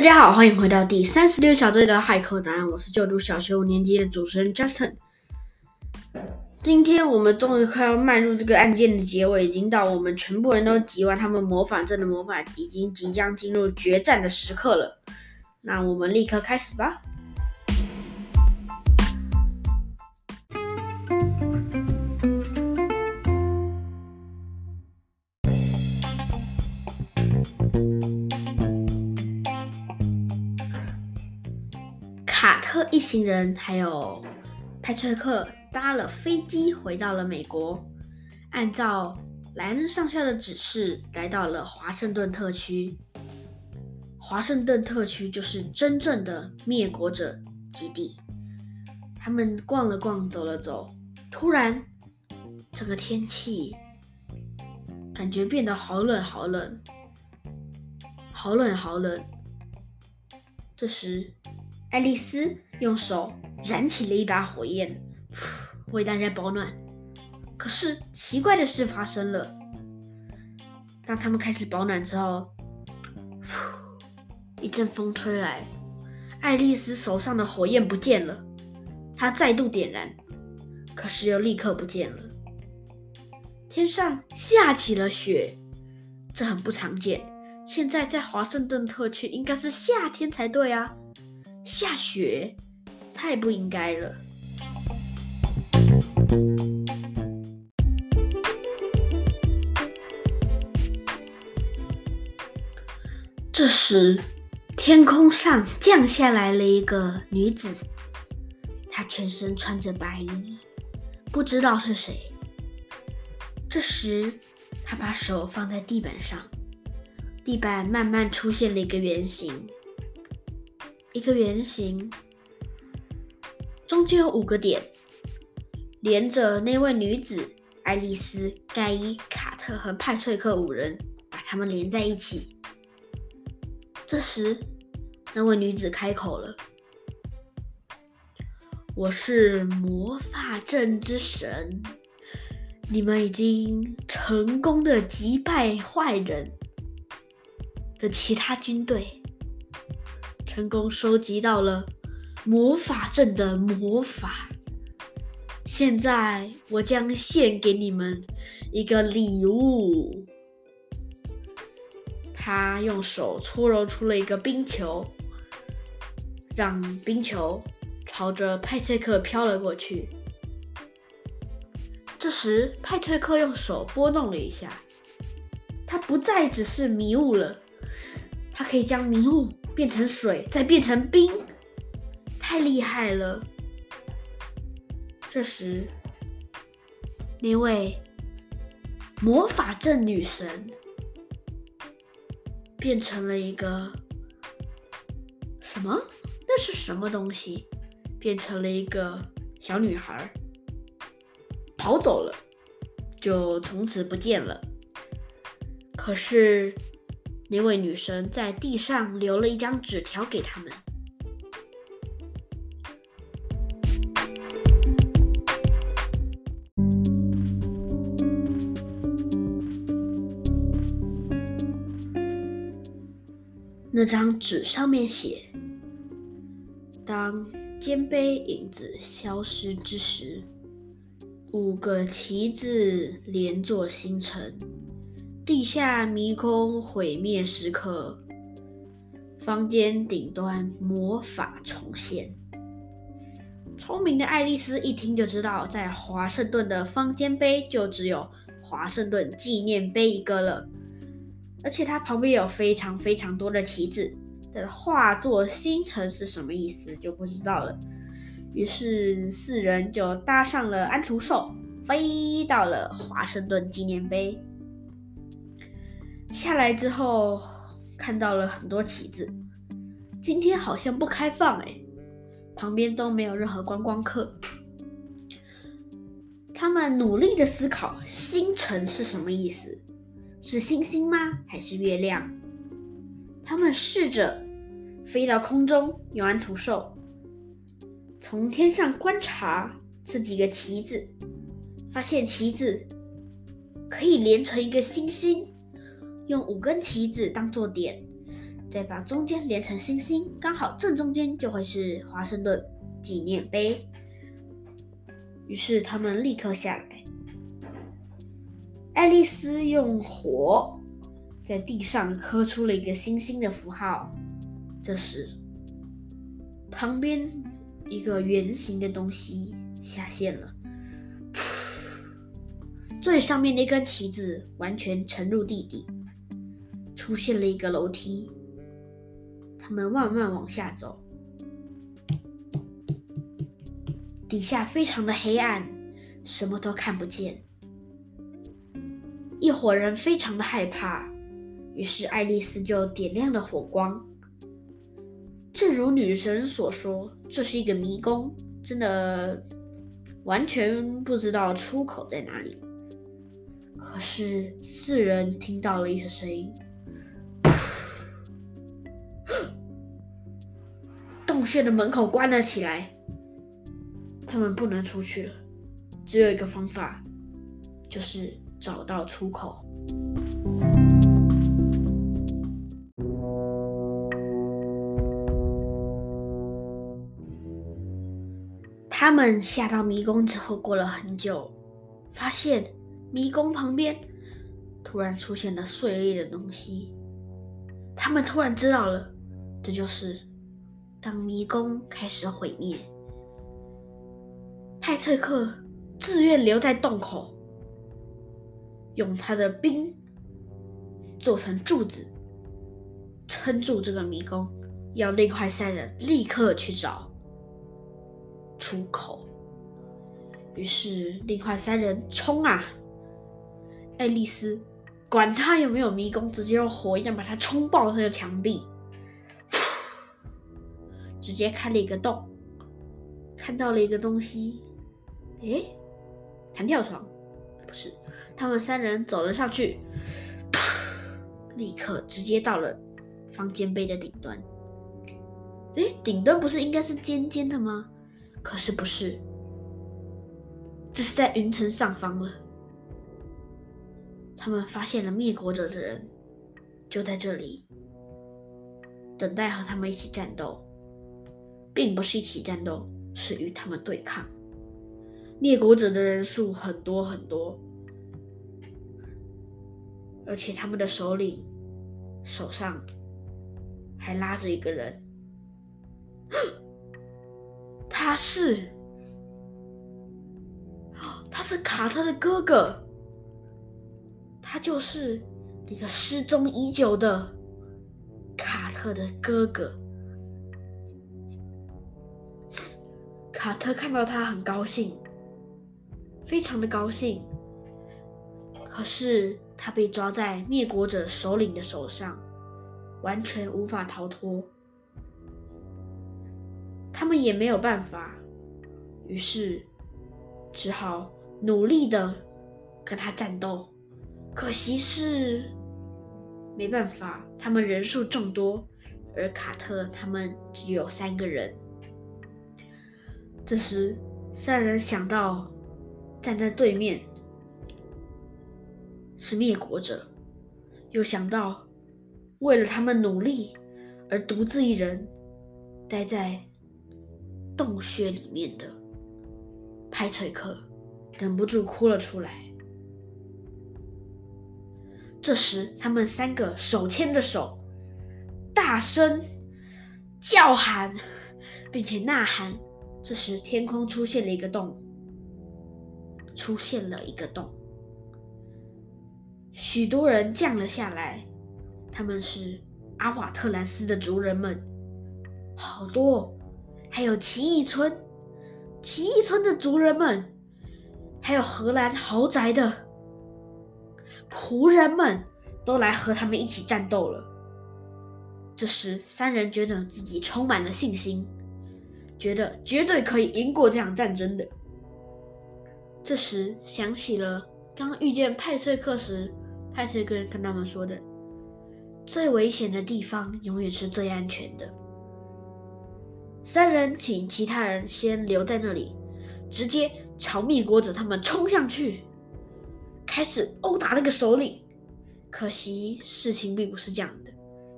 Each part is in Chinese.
大家好，欢迎回到第三十六小队的骇客答案。我是就读小学五年级的主持人 Justin。今天我们终于快要迈入这个案件的结尾，已经到我们全部人都集完他们魔法阵的魔法，已经即将进入决战的时刻了。那我们立刻开始吧。一行人还有派崔克搭了飞机回到了美国，按照莱恩上校的指示来到了华盛顿特区。华盛顿特区就是真正的灭国者基地。他们逛了逛，走了走，突然，这个天气感觉变得好冷，好冷，好冷，好冷。这时，爱丽丝用手燃起了一把火焰，为大家保暖。可是奇怪的事发生了，当他们开始保暖之后，一阵风吹来，爱丽丝手上的火焰不见了。她再度点燃，可是又立刻不见了。天上下起了雪，这很不常见。现在在华盛顿特区应该是夏天才对啊。下雪，太不应该了。这时，天空上降下来了一个女子，她全身穿着白衣，不知道是谁。这时，她把手放在地板上，地板慢慢出现了一个圆形。一个圆形，中间有五个点，连着那位女子爱丽丝、盖伊、卡特和派翠克五人，把他们连在一起。这时，那位女子开口了：“我是魔法阵之神，你们已经成功的击败坏人的其他军队。”成功收集到了魔法阵的魔法，现在我将献给你们一个礼物。他用手搓揉出了一个冰球，让冰球朝着派翠克飘了过去。这时，派翠克用手拨弄了一下，他不再只是迷雾了，他可以将迷雾。变成水，再变成冰，太厉害了！这时，那位魔法阵女神变成了一个什么？那是什么东西？变成了一个小女孩，跑走了，就从此不见了。可是。那位女神在地上留了一张纸条给他们。那张纸上面写：“当肩背影子消失之时，五个旗子连作星辰。”地下迷宫毁灭时刻，房间顶端魔法重现。聪明的爱丽丝一听就知道，在华盛顿的方尖碑就只有华盛顿纪念碑一个了，而且它旁边有非常非常多的旗子，的化作星辰是什么意思就不知道了。于是四人就搭上了安徒兽，飞到了华盛顿纪念碑。下来之后，看到了很多旗子。今天好像不开放哎，旁边都没有任何观光客。他们努力的思考，星辰是什么意思？是星星吗？还是月亮？他们试着飞到空中，用安徒兽从天上观察这几个旗子，发现旗子可以连成一个星星。用五根旗子当做点，再把中间连成星星，刚好正中间就会是华盛顿纪念碑。于是他们立刻下来。爱丽丝用火在地上刻出了一个星星的符号。这时，旁边一个圆形的东西下线了，最上面那根旗子完全沉入地底，出现了一个楼梯。他们慢慢往下走，底下非常的黑暗，什么都看不见。火人非常的害怕，于是爱丽丝就点亮了火光。正如女神所说，这是一个迷宫，真的完全不知道出口在哪里。可是四人听到了一些声音，洞穴的门口关了起来，他们不能出去了。只有一个方法，就是。找到出口。他们下到迷宫之后，过了很久，发现迷宫旁边突然出现了碎裂的东西。他们突然知道了，这就是当迷宫开始毁灭，派翠克自愿留在洞口。用他的冰做成柱子，撑住这个迷宫，要另外三人立刻去找出口。于是另外三人冲啊！爱丽丝管他有没有迷宫，直接用火焰把它冲爆那个墙壁，直接开了一个洞，看到了一个东西，诶，弹跳床。不是，他们三人走了上去，立刻直接到了方尖碑的顶端。诶，顶端不是应该是尖尖的吗？可是不是，这是在云层上方了。他们发现了灭国者的人，就在这里，等待和他们一起战斗，并不是一起战斗，是与他们对抗。灭国者的人数很多很多，而且他们的首领手上还拉着一个人，他是，他是卡特的哥哥，他就是那个失踪已久的卡特的哥哥。卡特看到他很高兴。非常的高兴，可是他被抓在灭国者首领的手上，完全无法逃脱。他们也没有办法，于是只好努力的跟他战斗。可惜是没办法，他们人数众多，而卡特他们只有三个人。这时，三人想到。站在对面是灭国者，又想到为了他们努力而独自一人待在洞穴里面的派翠克，忍不住哭了出来。这时，他们三个手牵着手，大声叫喊，并且呐喊。这时，天空出现了一个洞。出现了一个洞，许多人降了下来，他们是阿瓦特兰斯的族人们，好多，还有奇异村，奇异村的族人们，还有荷兰豪宅的仆人们，都来和他们一起战斗了。这时，三人觉得自己充满了信心，觉得绝对可以赢过这场战争的。这时想起了刚遇见派翠克时，派翠克跟他们说的：“最危险的地方永远是最安全的。”三人请其他人先留在那里，直接朝灭国者他们冲上去，开始殴打那个首领。可惜事情并不是这样的，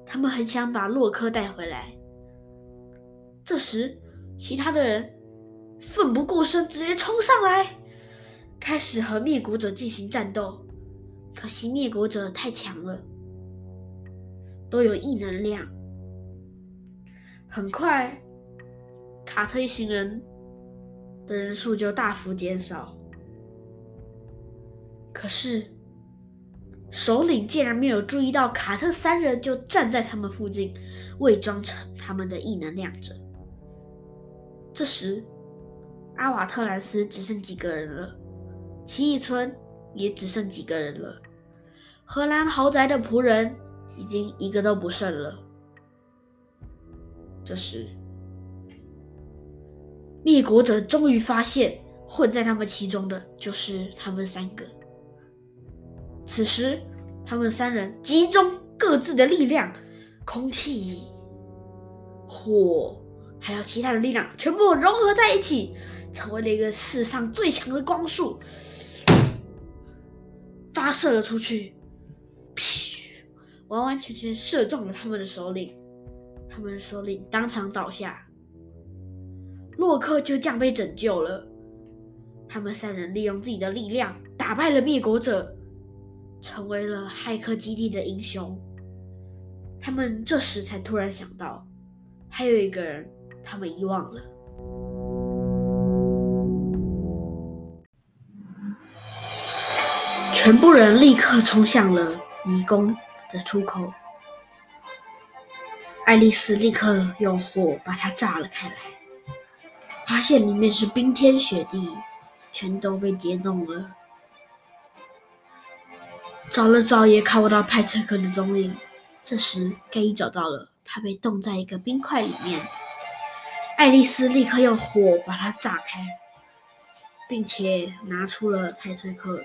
他们很想把洛克带回来。这时，其他的人奋不顾身，直接冲上来，开始和灭国者进行战斗。可惜灭国者太强了，都有异能量。很快，卡特一行人的人数就大幅减少。可是，首领竟然没有注意到卡特三人就站在他们附近，伪装成他们的异能量者。这时，阿瓦特兰斯只剩几个人了，奇异村也只剩几个人了，荷兰豪宅的仆人已经一个都不剩了。这时，灭国者终于发现，混在他们其中的就是他们三个。此时，他们三人集中各自的力量，空气、火，还有其他的力量，全部融合在一起，成为了一个世上最强的光束，发射了出去，完完全全射中了他们的首领，他们的首领当场倒下，洛克就这样被拯救了。他们三人利用自己的力量打败了灭国者。成为了骇客基地的英雄。他们这时才突然想到，还有一个人他们遗忘了。全部人立刻冲向了迷宫的出口。爱丽丝立刻用火把它炸了开来，发现里面是冰天雪地，全都被结冻了。找了找也看不到派翠克的踪影。这时，盖伊找到了，他被冻在一个冰块里面。爱丽丝立刻用火把它炸开，并且拿出了派翠克。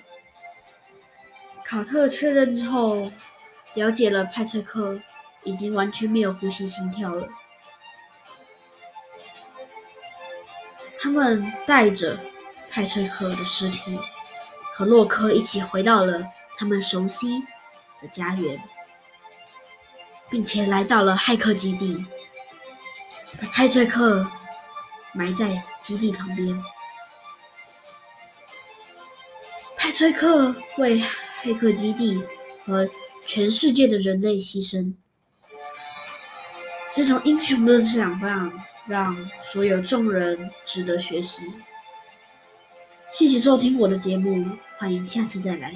卡特确认之后，了解了派翠克已经完全没有呼吸心跳了。他们带着派翠克的尸体和洛克一起回到了。他们熟悉的家园，并且来到了骇客基地，把派翠克埋在基地旁边。派翠克为黑客基地和全世界的人类牺牲，这种英雄的想法让所有众人值得学习。谢谢收听我的节目，欢迎下次再来。